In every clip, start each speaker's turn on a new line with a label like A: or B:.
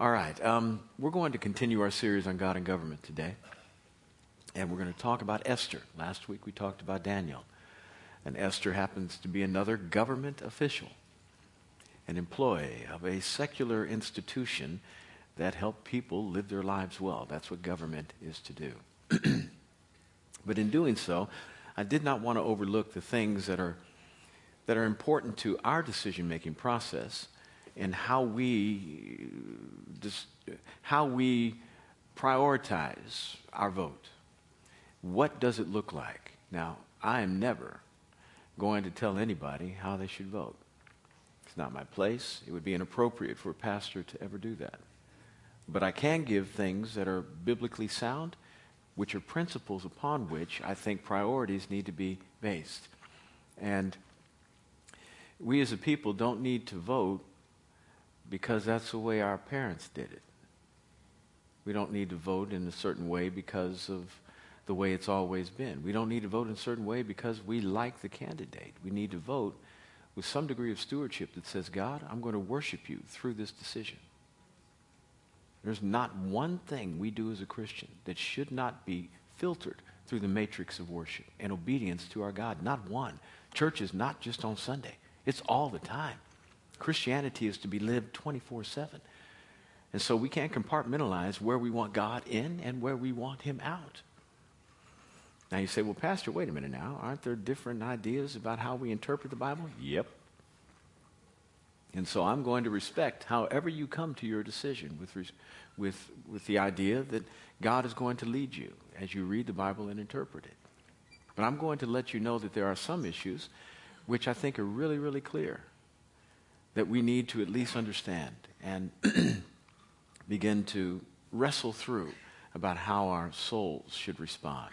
A: All right. Um, we're going to continue our series on God and government today. And we're going to talk about Esther. Last week we talked about Daniel. And Esther happens to be another government official, an employee of a secular institution that help people live their lives well. That's what government is to do. but in doing so, I did not want to overlook the things that are, that are important to our decision making process and how we, how we prioritize our vote. What does it look like? Now, I am never going to tell anybody how they should vote. It's not my place. It would be inappropriate for a pastor to ever do that. But I can give things that are biblically sound which are principles upon which I think priorities need to be based. And we as a people don't need to vote because that's the way our parents did it. We don't need to vote in a certain way because of the way it's always been. We don't need to vote in a certain way because we like the candidate. We need to vote with some degree of stewardship that says, God, I'm going to worship you through this decision. There's not one thing we do as a Christian that should not be filtered through the matrix of worship and obedience to our God. Not one. Church is not just on Sunday, it's all the time. Christianity is to be lived 24 7. And so we can't compartmentalize where we want God in and where we want Him out. Now you say, well, Pastor, wait a minute now. Aren't there different ideas about how we interpret the Bible? Yep. And so I'm going to respect however you come to your decision with, with, with the idea that God is going to lead you as you read the Bible and interpret it. But I'm going to let you know that there are some issues which I think are really, really clear that we need to at least understand and begin to wrestle through about how our souls should respond.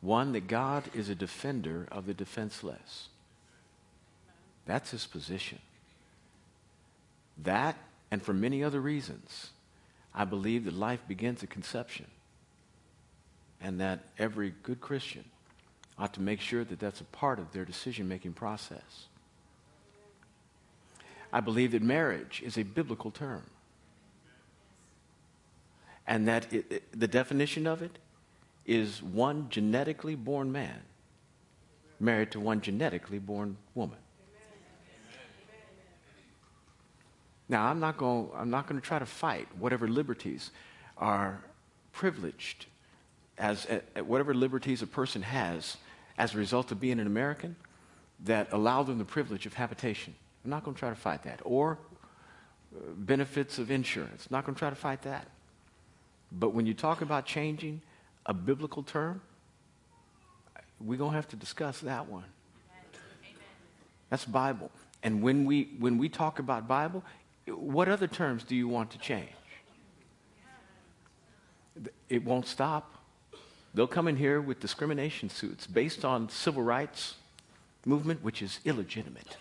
A: One, that God is a defender of the defenseless. That's his position. That, and for many other reasons, I believe that life begins at conception. And that every good Christian ought to make sure that that's a part of their decision making process. I believe that marriage is a biblical term. And that it, it, the definition of it is one genetically born man married to one genetically born woman. Now, I'm not going to try to fight whatever liberties are privileged as whatever liberties a person has as a result of being an American that allow them the privilege of habitation. I'm not going to try to fight that. Or uh, benefits of insurance. Not going to try to fight that. But when you talk about changing a biblical term, we're going to have to discuss that one. That's Bible. And when we, when we talk about Bible, what other terms do you want to change? It won't stop. They'll come in here with discrimination suits based on civil rights movement, which is illegitimate.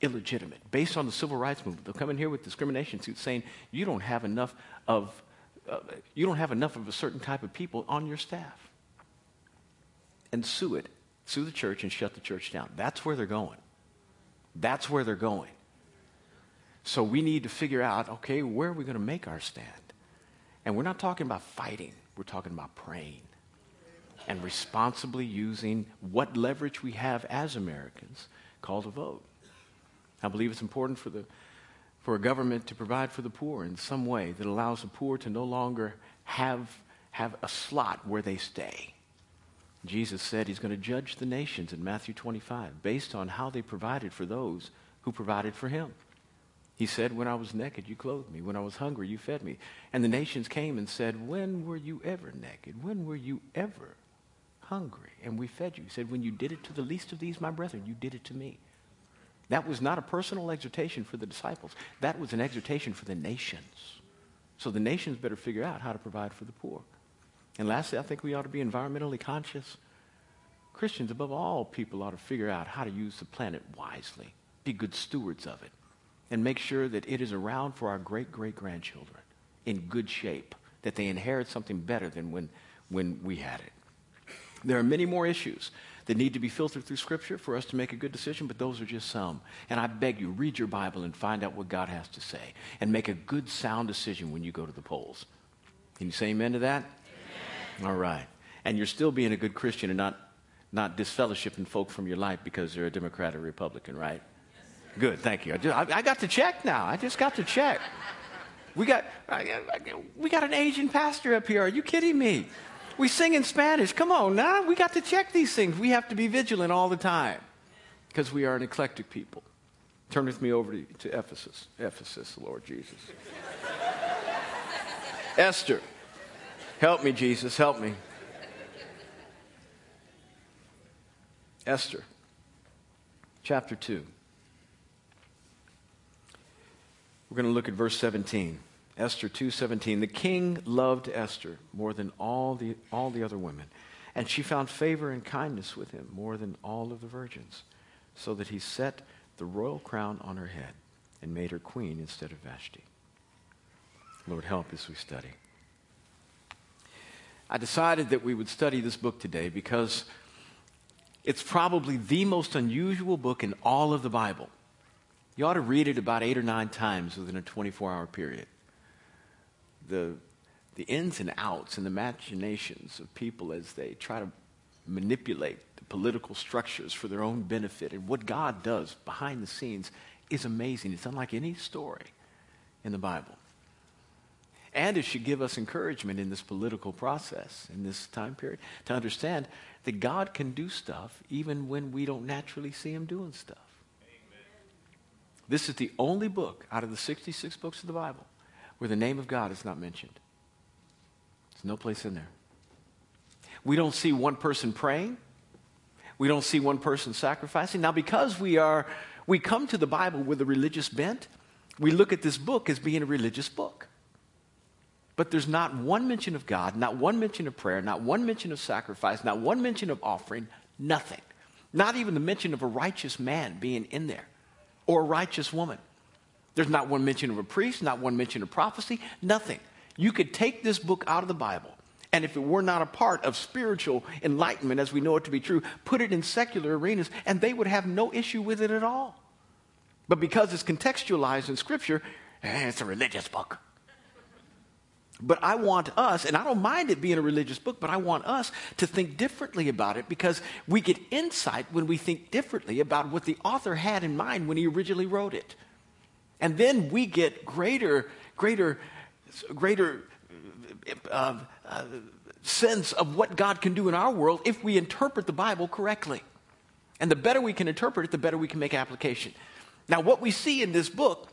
A: Illegitimate. Based on the civil rights movement, they'll come in here with discrimination suits saying you don't have enough of uh, you don't have enough of a certain type of people on your staff. And sue it, sue the church and shut the church down. That's where they're going. That's where they're going. So we need to figure out okay, where are we going to make our stand? And we're not talking about fighting, we're talking about praying and responsibly using what leverage we have as Americans called a vote. I believe it's important for, the, for a government to provide for the poor in some way that allows the poor to no longer have, have a slot where they stay. Jesus said he's going to judge the nations in Matthew 25 based on how they provided for those who provided for him. He said, When I was naked, you clothed me. When I was hungry, you fed me. And the nations came and said, When were you ever naked? When were you ever hungry? And we fed you. He said, When you did it to the least of these, my brethren, you did it to me. That was not a personal exhortation for the disciples, that was an exhortation for the nations. So the nations better figure out how to provide for the poor. And lastly, I think we ought to be environmentally conscious. Christians, above all people, ought to figure out how to use the planet wisely, be good stewards of it and make sure that it is around for our great great grandchildren in good shape, that they inherit something better than when, when we had it. There are many more issues that need to be filtered through Scripture for us to make a good decision, but those are just some. And I beg you, read your Bible and find out what God has to say and make a good, sound decision when you go to the polls. Can you say amen to that? Amen. All right. And you're still being a good Christian and not, not disfellowshipping folk from your life because they're a Democrat or Republican, right? Yes, good, thank you. I, just, I, I got to check now. I just got to check. We got, we got an Asian pastor up here. Are you kidding me? We sing in Spanish. Come on now. We got to check these things. We have to be vigilant all the time because we are an eclectic people. Turn with me over to, to Ephesus. Ephesus, Lord Jesus. Esther. Help me, Jesus. Help me. Esther, chapter 2. We're going to look at verse 17. Esther 2:17 The king loved Esther more than all the all the other women and she found favor and kindness with him more than all of the virgins so that he set the royal crown on her head and made her queen instead of Vashti. Lord help as we study. I decided that we would study this book today because it's probably the most unusual book in all of the Bible. You ought to read it about eight or nine times within a 24 hour period the, the ins and outs and the machinations of people as they try to manipulate the political structures for their own benefit. And what God does behind the scenes is amazing. It's unlike any story in the Bible. And it should give us encouragement in this political process, in this time period, to understand that God can do stuff even when we don't naturally see Him doing stuff. Amen. This is the only book out of the 66 books of the Bible where the name of God is not mentioned. There's no place in there. We don't see one person praying. We don't see one person sacrificing. Now, because we are, we come to the Bible with a religious bent, we look at this book as being a religious book. But there's not one mention of God, not one mention of prayer, not one mention of sacrifice, not one mention of offering, nothing. Not even the mention of a righteous man being in there or a righteous woman. There's not one mention of a priest, not one mention of prophecy, nothing. You could take this book out of the Bible, and if it were not a part of spiritual enlightenment as we know it to be true, put it in secular arenas, and they would have no issue with it at all. But because it's contextualized in Scripture, eh, it's a religious book. But I want us, and I don't mind it being a religious book, but I want us to think differently about it because we get insight when we think differently about what the author had in mind when he originally wrote it. And then we get greater, greater, greater uh, uh, sense of what God can do in our world if we interpret the Bible correctly. And the better we can interpret it, the better we can make application. Now, what we see in this book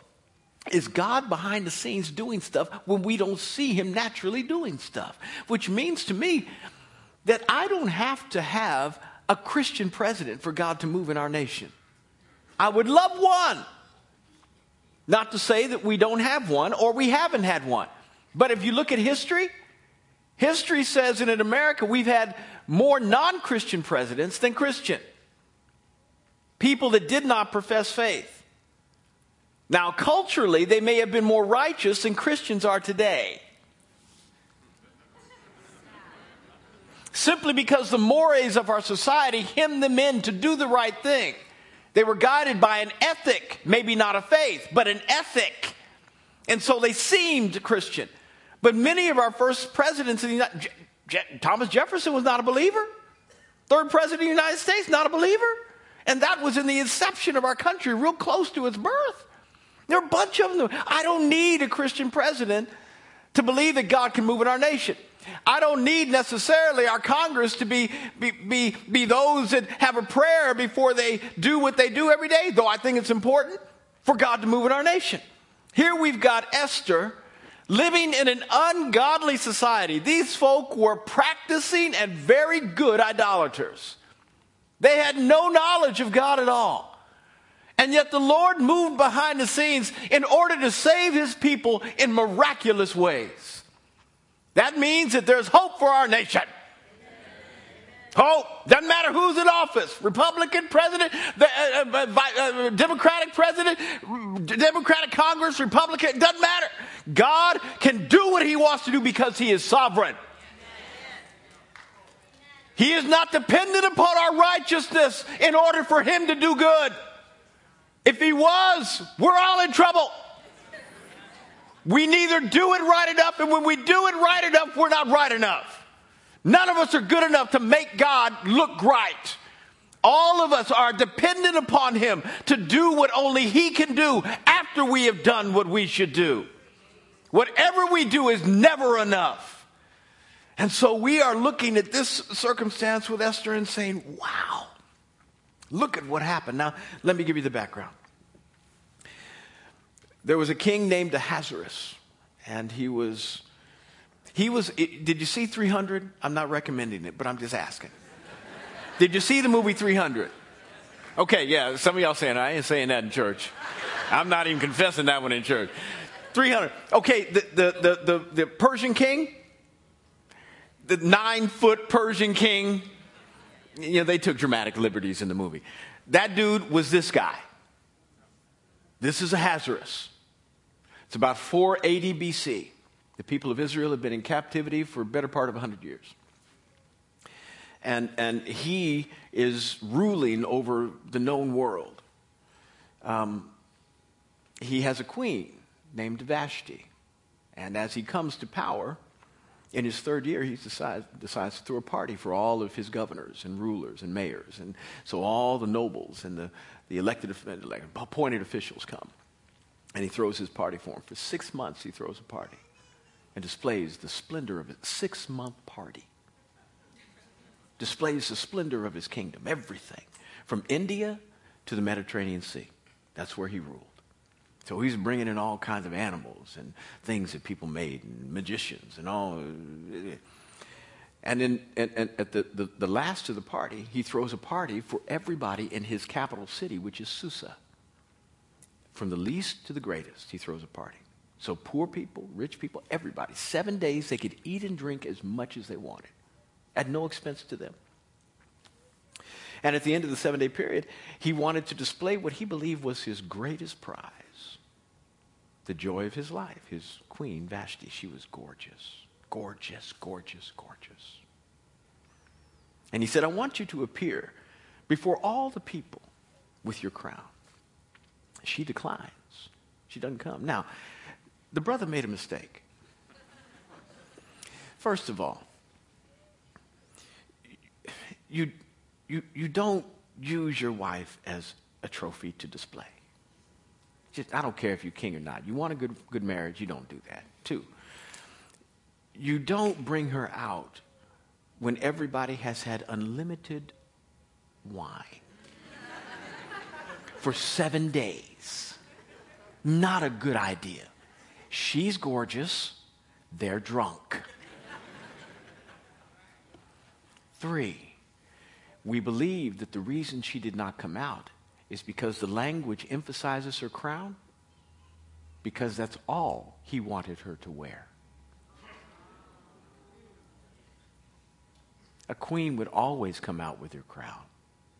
A: is God behind the scenes doing stuff when we don't see Him naturally doing stuff, which means to me that I don't have to have a Christian president for God to move in our nation. I would love one. Not to say that we don't have one or we haven't had one. But if you look at history, history says that in America we've had more non Christian presidents than Christian. People that did not profess faith. Now, culturally, they may have been more righteous than Christians are today. Simply because the mores of our society hem them in to do the right thing. They were guided by an ethic, maybe not a faith, but an ethic. And so they seemed Christian. But many of our first presidents, in the United, Je- Je- Thomas Jefferson was not a believer. Third president of the United States, not a believer. And that was in the inception of our country, real close to its birth. There are a bunch of them. I don't need a Christian president to believe that God can move in our nation. I don't need necessarily our Congress to be, be, be, be those that have a prayer before they do what they do every day, though I think it's important for God to move in our nation. Here we've got Esther living in an ungodly society. These folk were practicing and very good idolaters. They had no knowledge of God at all. And yet the Lord moved behind the scenes in order to save his people in miraculous ways. That means that there's hope for our nation. Hope. Doesn't matter who's in office. Republican president, the, uh, uh, uh, Democratic president, Democratic Congress, Republican, doesn't matter. God can do what he wants to do because he is sovereign. He is not dependent upon our righteousness in order for him to do good. If he was, we're all in trouble. We neither do it right enough, and when we do it right enough, we're not right enough. None of us are good enough to make God look right. All of us are dependent upon Him to do what only He can do after we have done what we should do. Whatever we do is never enough. And so we are looking at this circumstance with Esther and saying, wow, look at what happened. Now, let me give you the background. There was a king named Ahasuerus, and he was, he was, did you see 300? I'm not recommending it, but I'm just asking. Did you see the movie 300? Okay, yeah, some of y'all saying, I ain't saying that in church. I'm not even confessing that one in church. 300. Okay, the, the, the, the, Persian king, the nine foot Persian king, you know, they took dramatic liberties in the movie. That dude was this guy. This is Ahasuerus. It's about 480 BC. The people of Israel have been in captivity for a better part of 100 years. And, and he is ruling over the known world. Um, he has a queen named Vashti. And as he comes to power, in his third year, he decides, decides to throw a party for all of his governors and rulers and mayors. And so all the nobles and the, the elected, appointed officials come. And he throws his party for him. For six months, he throws a party and displays the splendor of it. Six month party. Displays the splendor of his kingdom, everything. From India to the Mediterranean Sea. That's where he ruled. So he's bringing in all kinds of animals and things that people made, and magicians and all. And, in, and, and at the, the, the last of the party, he throws a party for everybody in his capital city, which is Susa. From the least to the greatest, he throws a party. So poor people, rich people, everybody. Seven days they could eat and drink as much as they wanted at no expense to them. And at the end of the seven day period, he wanted to display what he believed was his greatest prize the joy of his life, his queen, Vashti. She was gorgeous, gorgeous, gorgeous, gorgeous. And he said, I want you to appear before all the people with your crown. She declines. She doesn't come. Now, the brother made a mistake. First of all, you, you, you don't use your wife as a trophy to display. Just, I don't care if you're king or not. You want a good, good marriage, you don't do that. Two, you don't bring her out when everybody has had unlimited wine for seven days. Not a good idea. She's gorgeous, they're drunk. Three, we believe that the reason she did not come out is because the language emphasizes her crown, because that's all he wanted her to wear. A queen would always come out with her crown.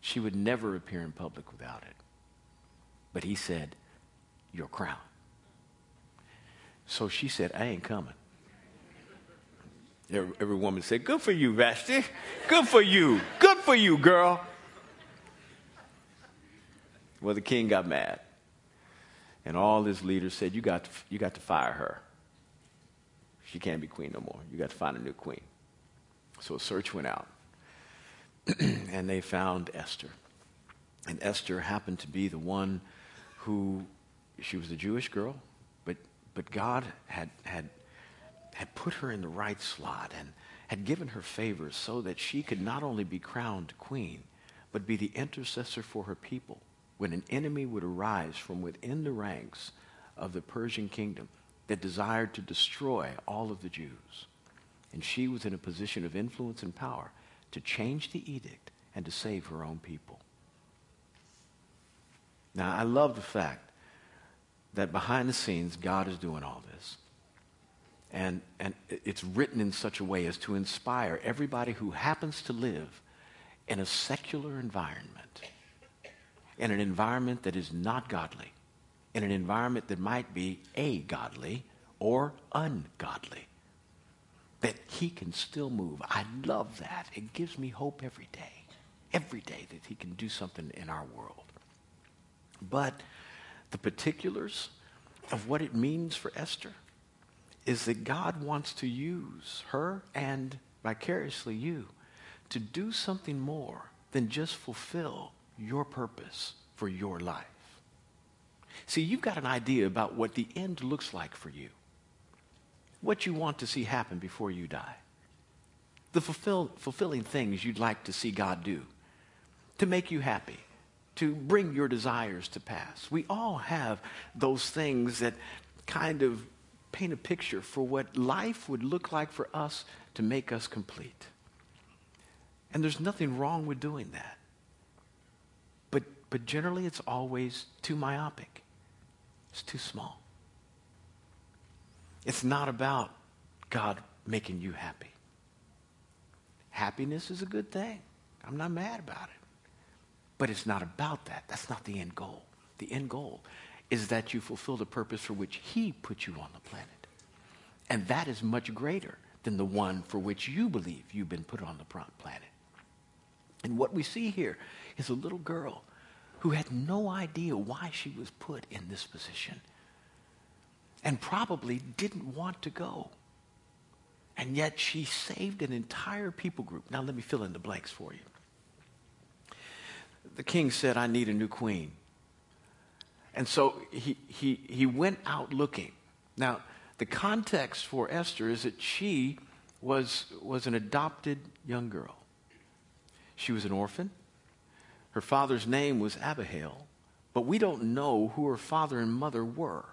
A: She would never appear in public without it. But he said, Your crown. So she said, I ain't coming. Every, every woman said, Good for you, Vashti. Good for you. Good for you, girl. Well, the king got mad. And all his leaders said, you got, to, you got to fire her. She can't be queen no more. You got to find a new queen. So a search went out. and they found Esther. And Esther happened to be the one who, she was a Jewish girl, but, but God had, had, had put her in the right slot and had given her favors so that she could not only be crowned queen, but be the intercessor for her people when an enemy would arise from within the ranks of the Persian kingdom that desired to destroy all of the Jews. And she was in a position of influence and power to change the edict and to save her own people. Now, I love the fact that behind the scenes, God is doing all this. And, and it's written in such a way as to inspire everybody who happens to live in a secular environment in an environment that is not godly, in an environment that might be a godly or ungodly. that he can still move. I love that. It gives me hope every day, every day that he can do something in our world. But the particulars of what it means for Esther is that God wants to use her and vicariously you to do something more than just fulfill your purpose for your life. See, you've got an idea about what the end looks like for you, what you want to see happen before you die, the fulfill, fulfilling things you'd like to see God do to make you happy, to bring your desires to pass. We all have those things that kind of paint a picture for what life would look like for us to make us complete. And there's nothing wrong with doing that. But, but generally, it's always too myopic, it's too small. It's not about God making you happy. Happiness is a good thing. I'm not mad about it. But it's not about that. That's not the end goal. The end goal is that you fulfill the purpose for which He put you on the planet. And that is much greater than the one for which you believe you've been put on the planet. And what we see here is a little girl who had no idea why she was put in this position and probably didn't want to go. And yet she saved an entire people group. Now let me fill in the blanks for you. The king said, I need a new queen. And so he, he, he went out looking. Now, the context for Esther is that she was, was an adopted young girl. She was an orphan. Her father's name was Abihail, but we don't know who her father and mother were.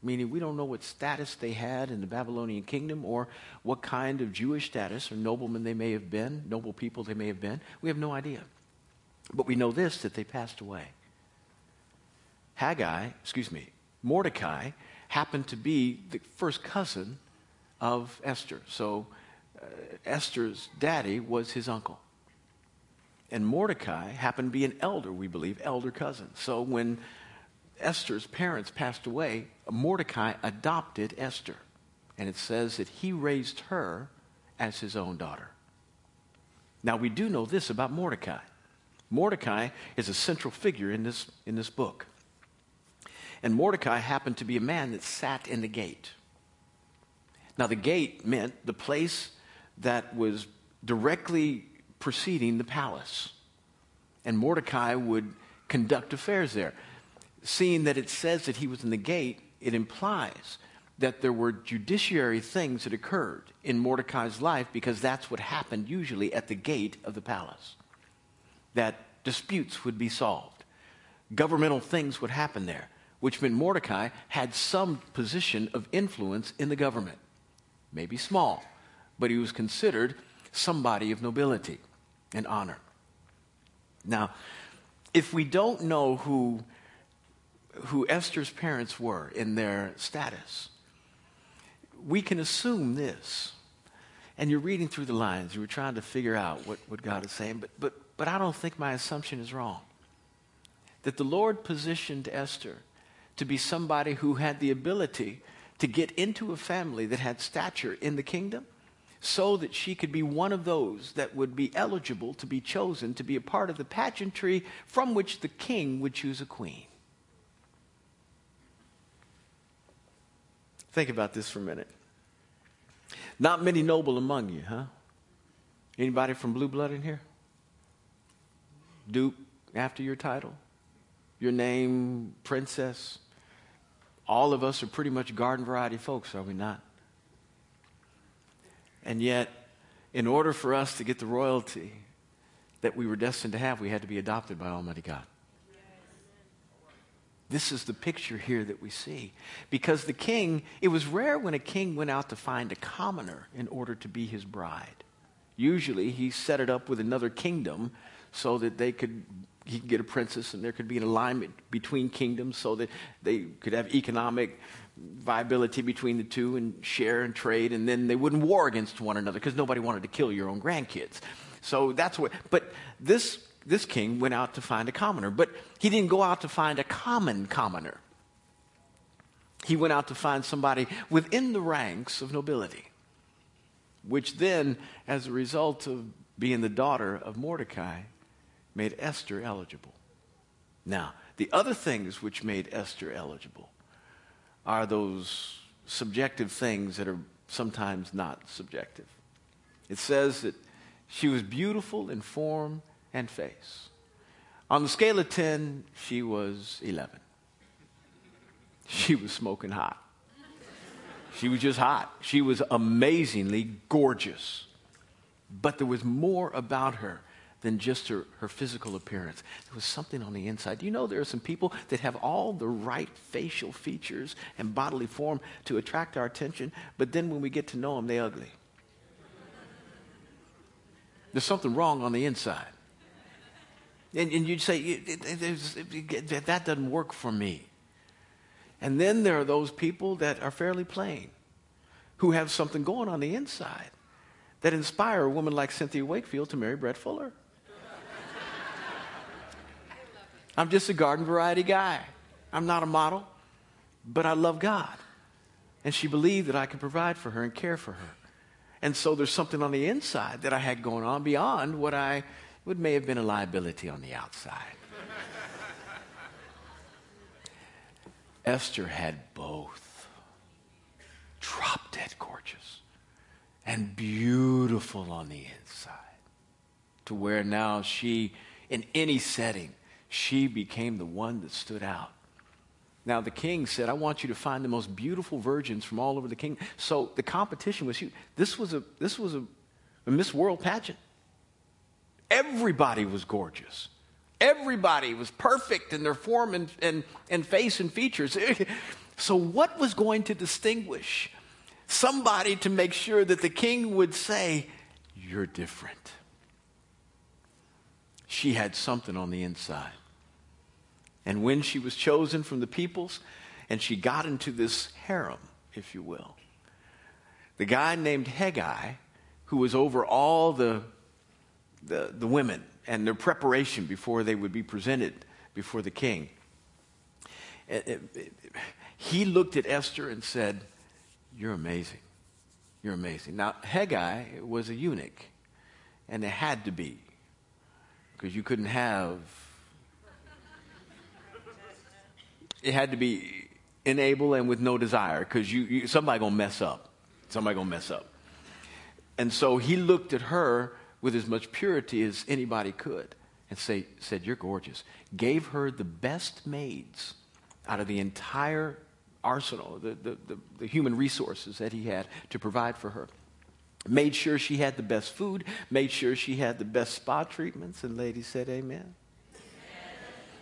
A: Meaning, we don't know what status they had in the Babylonian kingdom or what kind of Jewish status or noblemen they may have been, noble people they may have been. We have no idea. But we know this that they passed away. Haggai, excuse me, Mordecai happened to be the first cousin of Esther. So uh, Esther's daddy was his uncle. And Mordecai happened to be an elder, we believe, elder cousin. So when Esther's parents passed away, Mordecai adopted Esther. And it says that he raised her as his own daughter. Now, we do know this about Mordecai. Mordecai is a central figure in this, in this book. And Mordecai happened to be a man that sat in the gate. Now, the gate meant the place that was directly preceding the palace. And Mordecai would conduct affairs there. Seeing that it says that he was in the gate, it implies that there were judiciary things that occurred in Mordecai's life because that's what happened usually at the gate of the palace. That disputes would be solved, governmental things would happen there which meant Mordecai had some position of influence in the government. Maybe small, but he was considered somebody of nobility and honor. Now, if we don't know who, who Esther's parents were in their status, we can assume this. And you're reading through the lines, you were trying to figure out what, what God is saying, but, but, but I don't think my assumption is wrong. That the Lord positioned Esther to be somebody who had the ability to get into a family that had stature in the kingdom so that she could be one of those that would be eligible to be chosen to be a part of the pageantry from which the king would choose a queen. Think about this for a minute. Not many noble among you, huh? Anybody from blue blood in here? Duke after your title? Your name, princess? all of us are pretty much garden variety folks, are we not? And yet, in order for us to get the royalty that we were destined to have, we had to be adopted by Almighty God. This is the picture here that we see. Because the king, it was rare when a king went out to find a commoner in order to be his bride. Usually he set it up with another kingdom so that they could he could get a princess and there could be an alignment between kingdoms so that they could have economic viability between the two and share and trade. And then they wouldn't war against one another because nobody wanted to kill your own grandkids. So that's what but this this king went out to find a commoner but he didn't go out to find a common commoner. He went out to find somebody within the ranks of nobility which then, as a result of being the daughter of Mordecai, made Esther eligible. Now, the other things which made Esther eligible are those subjective things that are sometimes not subjective. It says that she was beautiful in form and face. On the scale of 10, she was 11. She was smoking hot. She was just hot. She was amazingly gorgeous. But there was more about her than just her, her physical appearance. There was something on the inside. Do you know there are some people that have all the right facial features and bodily form to attract our attention, but then when we get to know them, they're ugly? There's something wrong on the inside. And, and you'd say, that doesn't work for me. And then there are those people that are fairly plain, who have something going on the inside that inspire a woman like Cynthia Wakefield to marry Brett Fuller. I'm just a garden variety guy. I'm not a model, but I love God. And she believed that I could provide for her and care for her. And so there's something on the inside that I had going on beyond what I would may have been a liability on the outside. Esther had both. Drop dead gorgeous and beautiful on the inside. To where now she, in any setting, she became the one that stood out. Now, the king said, I want you to find the most beautiful virgins from all over the kingdom. So the competition was huge. This was a, this was a, a Miss World pageant. Everybody was gorgeous. Everybody was perfect in their form and, and, and face and features. so, what was going to distinguish somebody to make sure that the king would say, You're different? She had something on the inside. And when she was chosen from the peoples and she got into this harem, if you will, the guy named Hegai, who was over all the, the, the women and their preparation before they would be presented before the king. Eh, eh, he looked at Esther and said, You're amazing. You're amazing. Now, Hegai was a eunuch, and it had to be, because you couldn't have, it had to be enable and with no desire, because you, you, somebody gonna mess up. Somebody gonna mess up. And so he looked at her with as much purity as anybody could and say, said, You're gorgeous. Gave her the best maids out of the entire arsenal, the, the, the, the, human resources that he had to provide for her. Made sure she had the best food, made sure she had the best spa treatments, and ladies said, Amen.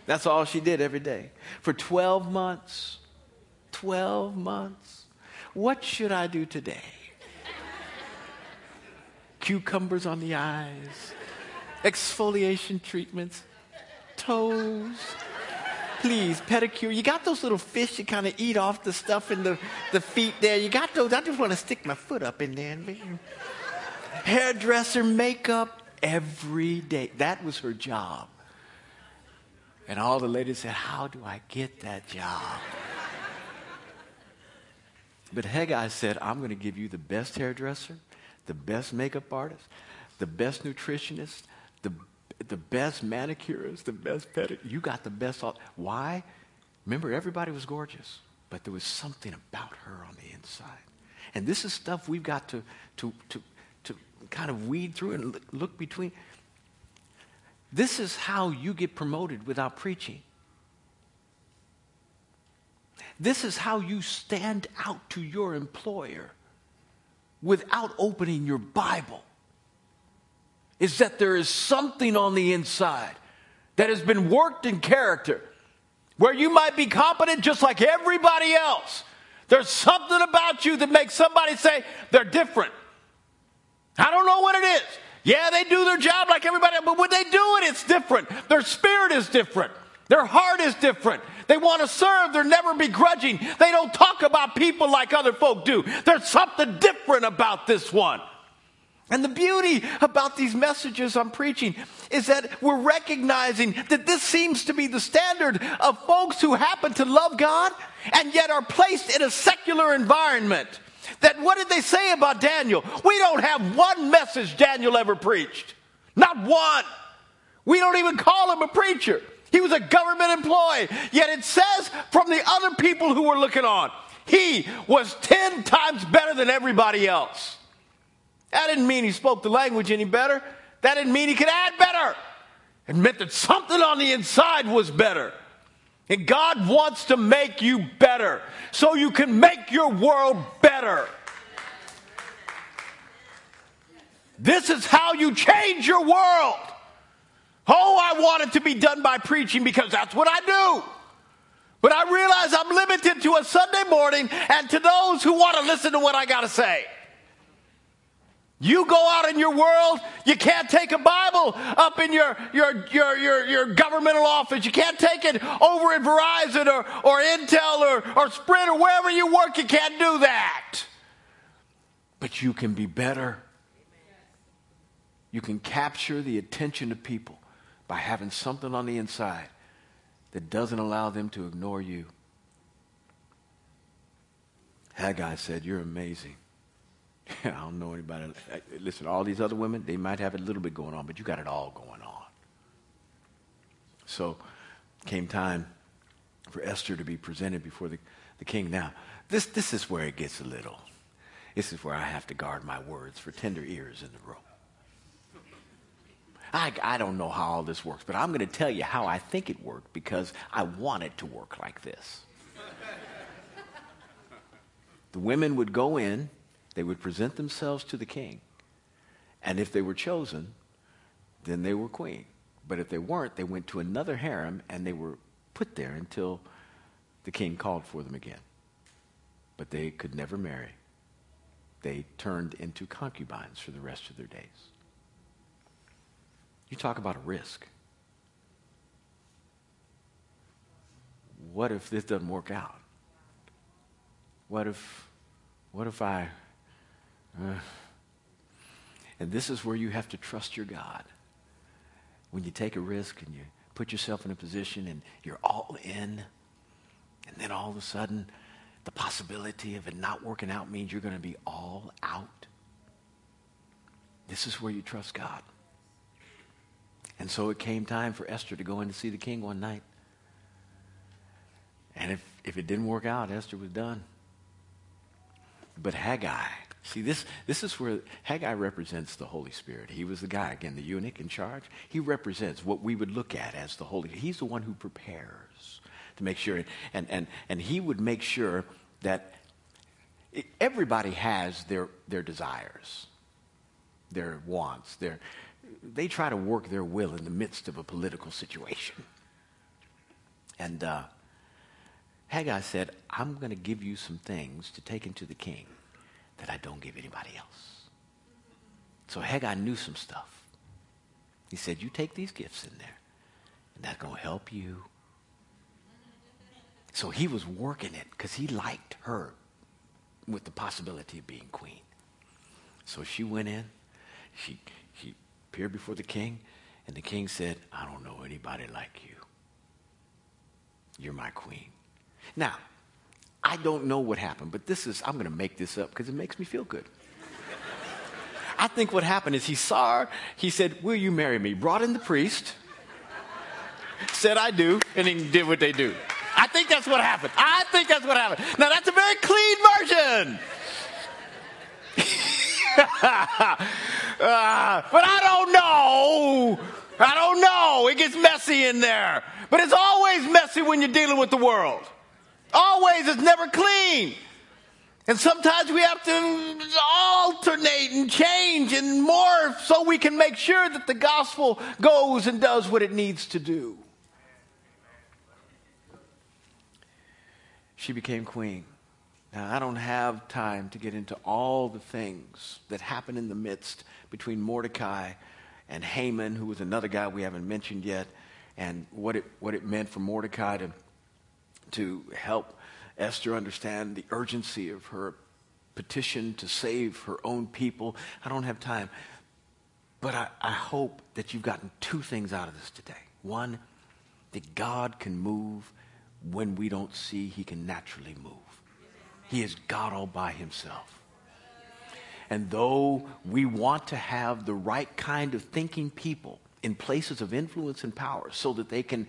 A: That's all she did every day. For 12 months. 12 months. What should I do today? cucumbers on the eyes, exfoliation treatments, toes. Please, pedicure. You got those little fish you kind of eat off the stuff in the, the feet there. You got those. I just want to stick my foot up in there. And be hairdresser, makeup, every day. That was her job. And all the ladies said, How do I get that job? But Hegai said, I'm going to give you the best hairdresser, the best makeup artist, the best nutritionist, the, the best manicurist, the best pedicure. You got the best. All, why? Remember, everybody was gorgeous, but there was something about her on the inside. And this is stuff we've got to, to, to, to kind of weed through and look, look between. This is how you get promoted without preaching. This is how you stand out to your employer without opening your Bible is that there is something on the inside that has been worked in character where you might be competent just like everybody else. There's something about you that makes somebody say they're different. I don't know what it is. Yeah, they do their job like everybody else, but when they do it, it's different. Their spirit is different. Their heart is different. They want to serve. They're never begrudging. They don't talk about people like other folk do. There's something different about this one. And the beauty about these messages I'm preaching is that we're recognizing that this seems to be the standard of folks who happen to love God and yet are placed in a secular environment. That what did they say about Daniel? We don't have one message Daniel ever preached. Not one. We don't even call him a preacher. He was a government employee. Yet it says from the other people who were looking on, he was 10 times better than everybody else. That didn't mean he spoke the language any better. That didn't mean he could add better. It meant that something on the inside was better. And God wants to make you better so you can make your world better. This is how you change your world. Oh, I want it to be done by preaching because that's what I do. But I realize I'm limited to a Sunday morning and to those who want to listen to what I got to say. You go out in your world, you can't take a Bible up in your, your, your, your, your governmental office. You can't take it over at Verizon or, or Intel or, or Sprint or wherever you work. You can't do that. But you can be better. You can capture the attention of people by having something on the inside that doesn't allow them to ignore you. Haggai said, You're amazing. I don't know anybody. Listen, all these other women, they might have a little bit going on, but you got it all going on. So came time for Esther to be presented before the, the king. Now, this, this is where it gets a little. This is where I have to guard my words for tender ears in the room. I, I don't know how all this works, but I'm going to tell you how I think it worked because I want it to work like this. the women would go in they would present themselves to the king. And if they were chosen, then they were queen. But if they weren't, they went to another harem and they were put there until the king called for them again. But they could never marry. They turned into concubines for the rest of their days. You talk about a risk. What if this doesn't work out? What if, what if I Uh, and this is where you have to trust your God. When you take a risk and you put yourself in a position and you're all in, and then all of a sudden, the possibility of it not working out means you're going to be all out. This is where you trust God. And so it came time for Esther to go in to see the king one night. And if, if it didn't work out, Esther was done. But Haggai, See, this, this is where Haggai represents the Holy Spirit. He was the guy, again, the eunuch in charge. He represents what we would look at as the Holy. He's the one who prepares to make sure. And, and, and he would make sure that everybody has their, their desires, their wants, their, they try to work their will in the midst of a political situation. And uh, Haggai said, I'm going to give you some things to take into the king that I don't give anybody else. So Haggai knew some stuff. He said, You take these gifts in there, and that's going to help you. So he was working it because he liked her with the possibility of being queen. So she went in, she, she appeared before the king, and the king said, I don't know anybody like you. You're my queen. Now, I don't know what happened, but this is, I'm going to make this up because it makes me feel good. I think what happened is he saw her, he said, Will you marry me? Brought in the priest, said, I do, and he did what they do. I think that's what happened. I think that's what happened. Now, that's a very clean version. uh, but I don't know. I don't know. It gets messy in there. But it's always messy when you're dealing with the world. Always, it's never clean. And sometimes we have to alternate and change and morph so we can make sure that the gospel goes and does what it needs to do. She became queen. Now, I don't have time to get into all the things that happened in the midst between Mordecai and Haman, who was another guy we haven't mentioned yet, and what it, what it meant for Mordecai to to help Esther understand the urgency of her petition to save her own people. I don't have time. But I, I, hope that you've gotten two things out of this today. One, that God can move when we don't see he can naturally move. He is God all by himself. And though we want to have the right kind of thinking people in places of influence and power so that they can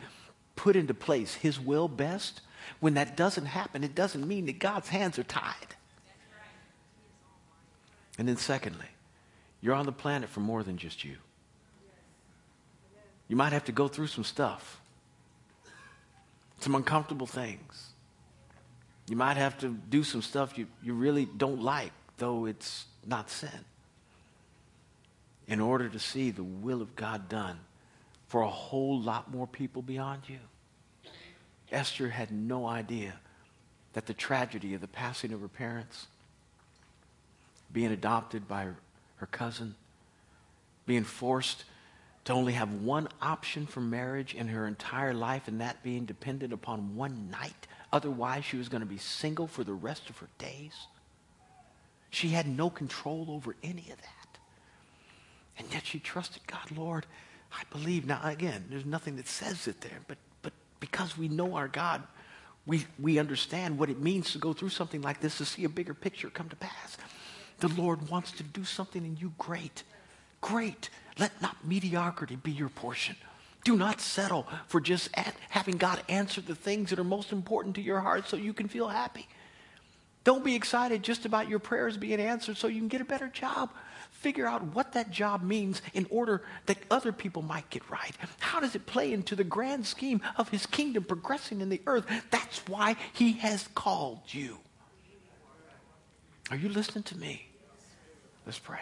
A: put into place His will best, when that doesn't happen, it doesn't mean that God's hands are tied. And then, secondly, you're on the planet for more than just you. You might have to go through some stuff, some uncomfortable things. You might have to do some stuff you, you really don't like, though it's not sin, in order to see the will of God done for a whole lot more people beyond you. Esther had no idea that the tragedy of the passing of her parents, being adopted by her, her cousin, being forced to only have one option for marriage in her entire life, and that being dependent upon one night. Otherwise, she was going to be single for the rest of her days. She had no control over any of that. And yet she trusted God, Lord, I believe. Now, again, there's nothing that says it there, but, but because we know our God, we, we understand what it means to go through something like this to see a bigger picture come to pass. The Lord wants to do something in you great. Great. Let not mediocrity be your portion. Do not settle for just having God answer the things that are most important to your heart so you can feel happy. Don't be excited just about your prayers being answered so you can get a better job. Figure out what that job means in order that other people might get right. How does it play into the grand scheme of his kingdom progressing in the earth? That's why he has called you. Are you listening to me? Let's pray.